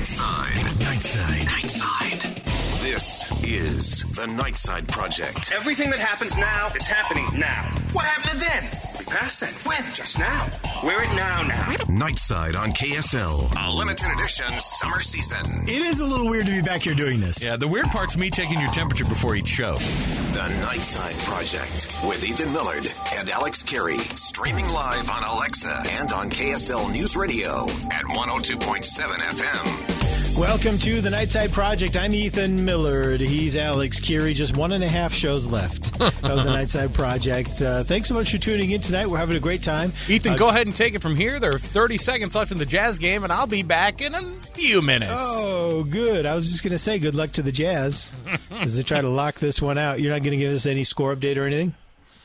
Nightside. Nightside. Nightside. This is the Nightside Project. Everything that happens now is happening now. What happened then? We passed that. When? Just now. We're at now now. Nightside on KSL. A limited edition summer season. It is a little weird to be back here doing this. Yeah, the weird part's me taking your temperature before each show. The Nightside Project with Ethan Millard and Alex Kirry. Streaming live on Alexa and on KSL News Radio at 102.7 FM. Welcome to the Nightside Project. I'm Ethan Millard. He's Alex Kirry. Just one and a half shows left of the Nightside Project. Uh, thanks so much for tuning in tonight. We're having a great time. Ethan, Uh, go ahead and take it from here. There are 30 seconds left in the Jazz game, and I'll be back in a few minutes. Oh, good. I was just going to say good luck to the Jazz as they try to lock this one out. You're not going to give us any score update or anything?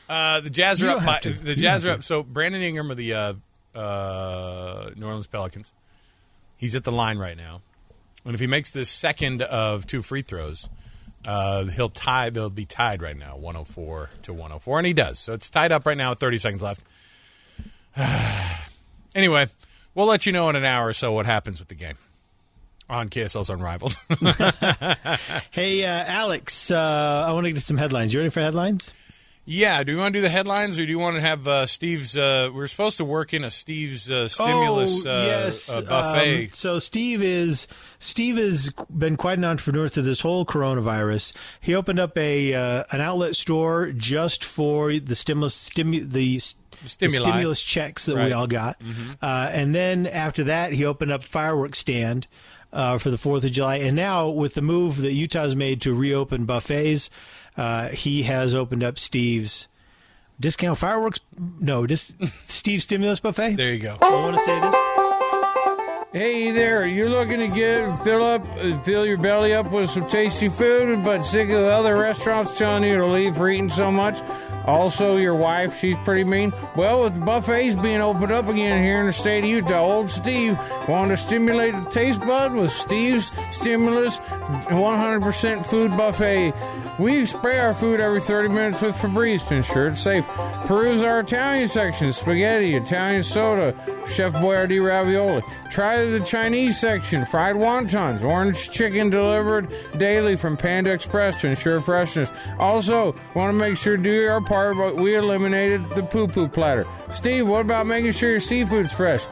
Uh, the Jazz are up. By, the You Jazz are up. So Brandon Ingram of the uh, uh, New Orleans Pelicans. He's at the line right now, and if he makes this second of two free throws, uh, he'll tie. They'll be tied right now, 104 to 104, and he does. So it's tied up right now with 30 seconds left. anyway, we'll let you know in an hour or so what happens with the game on KSL's Unrivaled. Hey, uh, Alex, uh, I want to get some headlines. You ready for headlines? Yeah, do you want to do the headlines, or do you want to have uh, Steve's? Uh, we're supposed to work in a Steve's uh, stimulus oh, uh, yes. uh, buffet. Um, so Steve is Steve has been quite an entrepreneur through this whole coronavirus. He opened up a uh, an outlet store just for the stimulus stimu- the, stimulus checks that we all got, uh, and then after that he opened up a fireworks stand. Uh, for the Fourth of July, and now with the move that Utah's made to reopen buffets, uh, he has opened up Steve's discount fireworks. No, dis- Steve's stimulus buffet. there you go. I want to say this. Hey there, you're looking to get fill up, uh, fill your belly up with some tasty food, but sick of the other restaurants telling you to leave for eating so much. Also, your wife, she's pretty mean. Well, with buffets being opened up again here in the state of Utah, old Steve wanted to stimulate the taste bud with Steve's Stimulus 100% food buffet. We spray our food every 30 minutes with Febreze to ensure it's safe. Peruse our Italian section, spaghetti, Italian soda, Chef Boyardee ravioli. Try the Chinese section, fried wontons, orange chicken delivered daily from Panda Express to ensure freshness. Also, want to make sure do our part, but we eliminated the poo poo platter. Steve, what about making sure your seafood's fresh?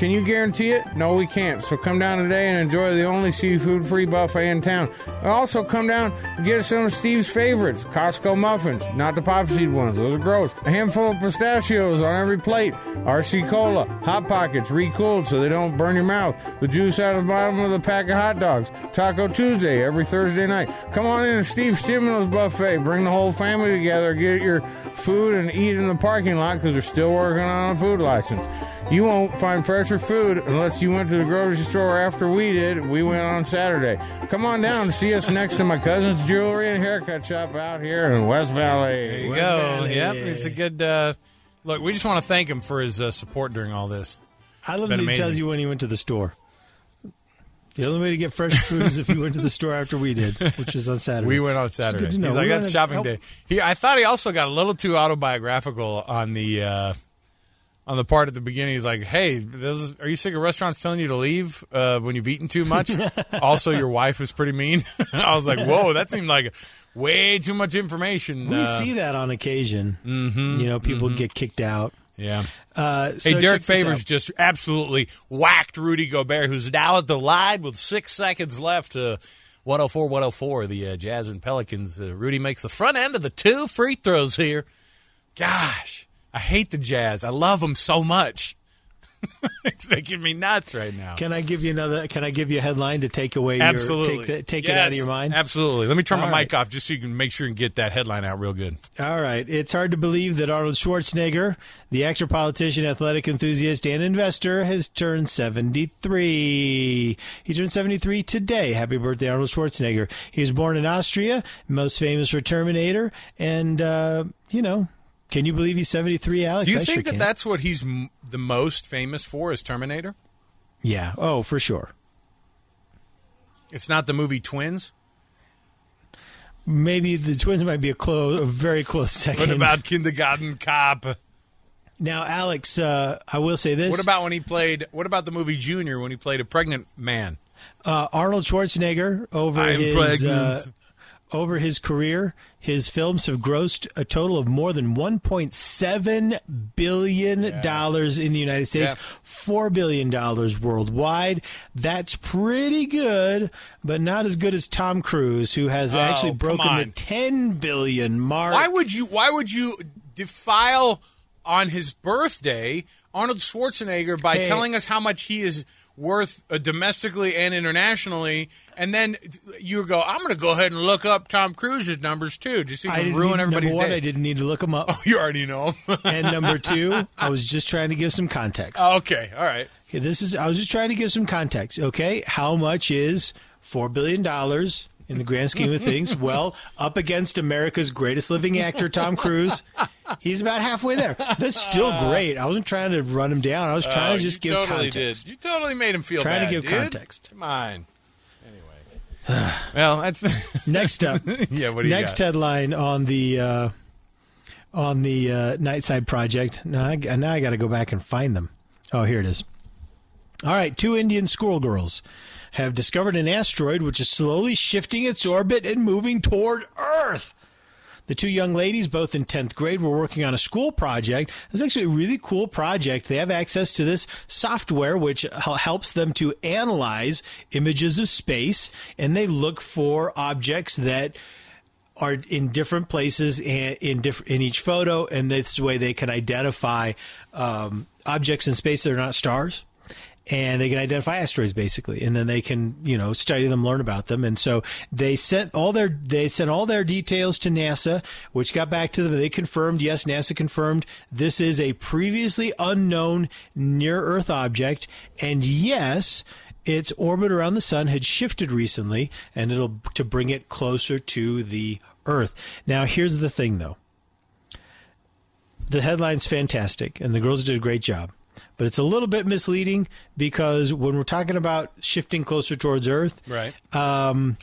Can you guarantee it? No, we can't. So come down today and enjoy the only seafood free buffet in town. Also, come down and get some of Steve's favorites Costco muffins, not the pop seed ones, those are gross. A handful of pistachios on every plate. RC Cola, Hot Pockets, recooled so they don't burn your mouth. The juice out of the bottom of the pack of hot dogs. Taco Tuesday every Thursday night. Come on in to Steve's Stimulus Buffet. Bring the whole family together. Get your food and eat in the parking lot because they're still working on a food license. You won't find fresher food unless you went to the grocery store after we did. We went on Saturday. Come on down and see us next to my cousin's jewelry and haircut shop out here in West Valley. There you go. Yep, it's a good uh, look. We just want to thank him for his uh, support during all this. I love Been that he tells you when he went to the store. The only way to get fresh food is if you went to the store after we did, which is on Saturday. We went on Saturday. good to. He's like, We that's shopping how- day. He, I thought he also got a little too autobiographical on the uh, on the part at the beginning. He's like, "Hey, those, are you sick of restaurants telling you to leave uh, when you've eaten too much?" also, your wife was pretty mean. I was like, "Whoa, that seemed like way too much information." We Uh, see that on occasion. Mm-hmm, you know, people get kicked out. yeah. Uh, so Hey, Derrick Favors just absolutely whacked Rudy Gobert, who's now at the line with six seconds left to 104 104, the uh, Jazz and Pelicans. Uh, Rudy makes the front end of the two free throws here. Gosh, I hate the Jazz. I love them so much. it's making me nuts right now. Can I give you another? Can I give you a headline to take away? Your, Absolutely. take, the, take it out of your mind. Absolutely. Let me turn my All mic off just so you can make sure and get that headline out real good. All right. It's hard to believe that Arnold Schwarzenegger, the actor, politician, athletic enthusiast, and investor, has turned 73. He turned 73 today. Happy birthday, Arnold Schwarzenegger. He was born in Austria, most famous for Terminator. And, uh, you know, can you believe he's 73, Alex? Do you I think sure that can. that's what he's m- the most famous for is Terminator? Yeah. Oh, for sure. It's not the movie Twins? Maybe the twins might be a close, a very close second. What about Kindergarten Cop? now, Alex? Uh, I will say this. What about when he played? What about the movie Junior when he played a pregnant man? Uh, Arnold Schwarzenegger over I'm his pregnant. uh, over his career, his films have grossed a total of more than 1.7 billion dollars in the United States, Yeah. four billion dollars worldwide. That's pretty good, but not as good as Tom Cruise, who has Oh, actually broken the on. 10 billion mark. Why would you? Why would you defile on his birthday Arnold Schwarzenegger by Hey. telling us how much he is worth uh, domestically and internationally, and then you go, "I'm going to go ahead and look up Tom Cruise's numbers too, just so you can didn't ruin need, everybody's number one, day." I didn't need to look them up. Oh, You already know. and number two, I was just trying to give some context. okay, all right. Okay, this is I was just trying to give some context. Okay, how much is four billion dollars in the grand scheme of things? well, up against America's greatest living actor, Tom Cruise, he's about halfway there. That's still great. I wasn't trying to run him down. I was trying Oh, to just you give totally context. Did. You totally made him feel Trying to give dude. context. Come on. Anyway, well, that's Next up, yeah. What do you next got? headline on the uh, on the uh, Nightside Project. Now I, now I got to go back and find them. Oh, here it is. All right, two Indian schoolgirls have discovered an asteroid which is slowly shifting its orbit and moving toward Earth. The two young ladies, both in 10th grade, were working on a school project. It's actually a really cool project. They have access to this software, which helps them to analyze images of space, and they look for objects that are in different places and in diff- in each photo, and this way they can identify um, objects in space that are not stars. And they can identify asteroids basically, and then they can, you know, study them, learn about them. And so they sent all their they sent all their details to NASA, which got back to them. They confirmed, yes, NASA confirmed this is a previously unknown near Earth object, and yes, its orbit around the sun had shifted recently, and it'll to bring it closer to the Earth. Now, here's the thing, though. The headline's fantastic, and the girls did a great job. But it's a little bit misleading because when we're talking about shifting closer towards Earth, Right. um,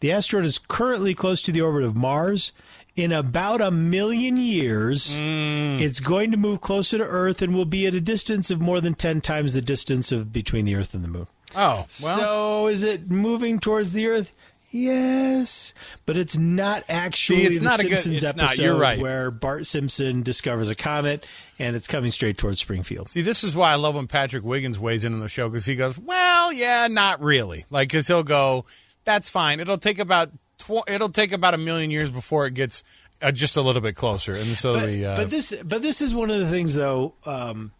the asteroid is currently close to the orbit of Mars. In about a million years, it's going to move closer to Earth and will be at a distance of more than 10 times the distance of between the Earth and the Moon. oh, well. so is it moving towards the Earth? Yes, but it's not actually See, it's the not a good- Simpsons it's not, episode you're right. where Bart Simpson discovers a comet and it's coming straight towards Springfield. See, this is why I love when Patrick Wiggins weighs in on the show because he goes, "Well, yeah, not really." Like, because he'll go, "That's fine. It'll take about tw- it'll take about a million years before it gets uh, just a little bit closer." And so But, the uh, but this but this is one of the things though um,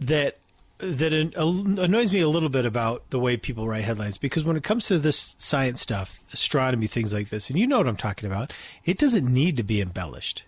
that that an- annoys me a little bit about the way people write headlines because when it comes to this science stuff, astronomy, things like this, and you know what I'm talking about, it doesn't need to be embellished.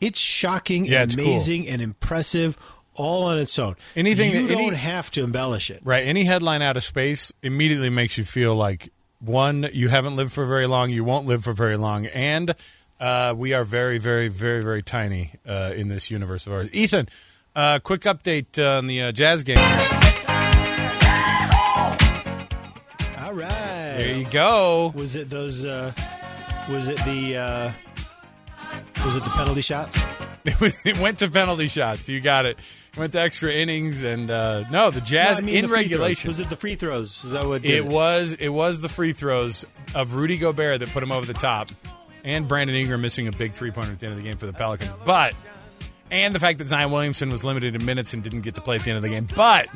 It's shocking, Yeah, and it's cool. amazing, and impressive all on its own. Anything you any- don't have to embellish it. right, any headline out of space immediately makes you feel like one, you haven't lived for very long, you won't live for very long, and uh, we are very, very, very, very tiny uh, in this universe of ours. Ethan, uh, quick update on the uh, Jazz game. All right. There you go. Was it those? Uh, was it the? Uh, was it the penalty shots? It, was, it went to penalty shots. You got it. It went to extra innings, and uh, no, the Jazz No, I mean in the free throws. regulation. Was it the free throws? Is that what did It was it was the free throws of Rudy Gobert that put him over the top, and Brandon Ingram missing a big three pointer at the end of the game for the Pelicans. But and the fact that Zion Williamson was limited in minutes and didn't get to play at the end of the game. But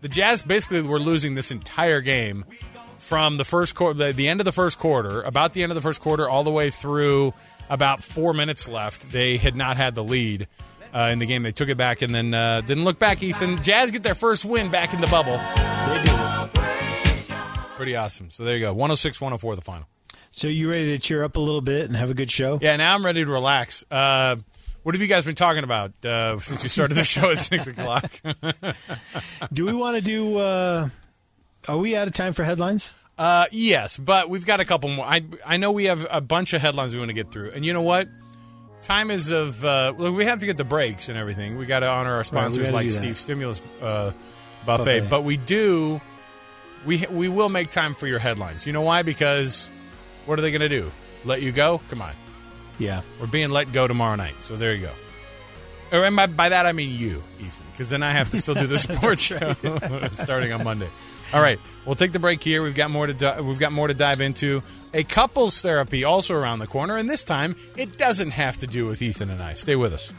the Jazz basically were losing this entire game from the first quarter, the, end of the first quarter, about the end of the first quarter, all the way through about four minutes left. They had not had the lead. Uh, in the game, they took it back and then uh, didn't look back. Ethan, Jazz get their first win back in the bubble. Pretty awesome. So there you go. 106 104 the final. So you ready to cheer up a little bit and have a good show? Yeah, now I'm ready to relax. Uh, what have you guys been talking about uh, since you started the show at 6 o'clock? Do we want to do? Uh, are we out of time for headlines? uh, yes, but we've got a couple more. I, I know we have a bunch of headlines we want to get through. And you know what? Time is of. Uh, well, we have to get the breaks and everything. We got to honor our sponsors gotta like. Steve Stimulus uh, Buffet. Buffet. But we do. We, we will make time for your headlines. You know why? Because what are they going to do? Let you go? Come on. Yeah. We're being let go tomorrow night. So there you go. Or and by, by that I mean you, Ethan, because then I have to still do the sports show starting on Monday. All right, we'll take the break here. We've got more to di- we've got more to dive into. A couples therapy also around the corner, and this time it doesn't have to do with Ethan and I. Stay with us.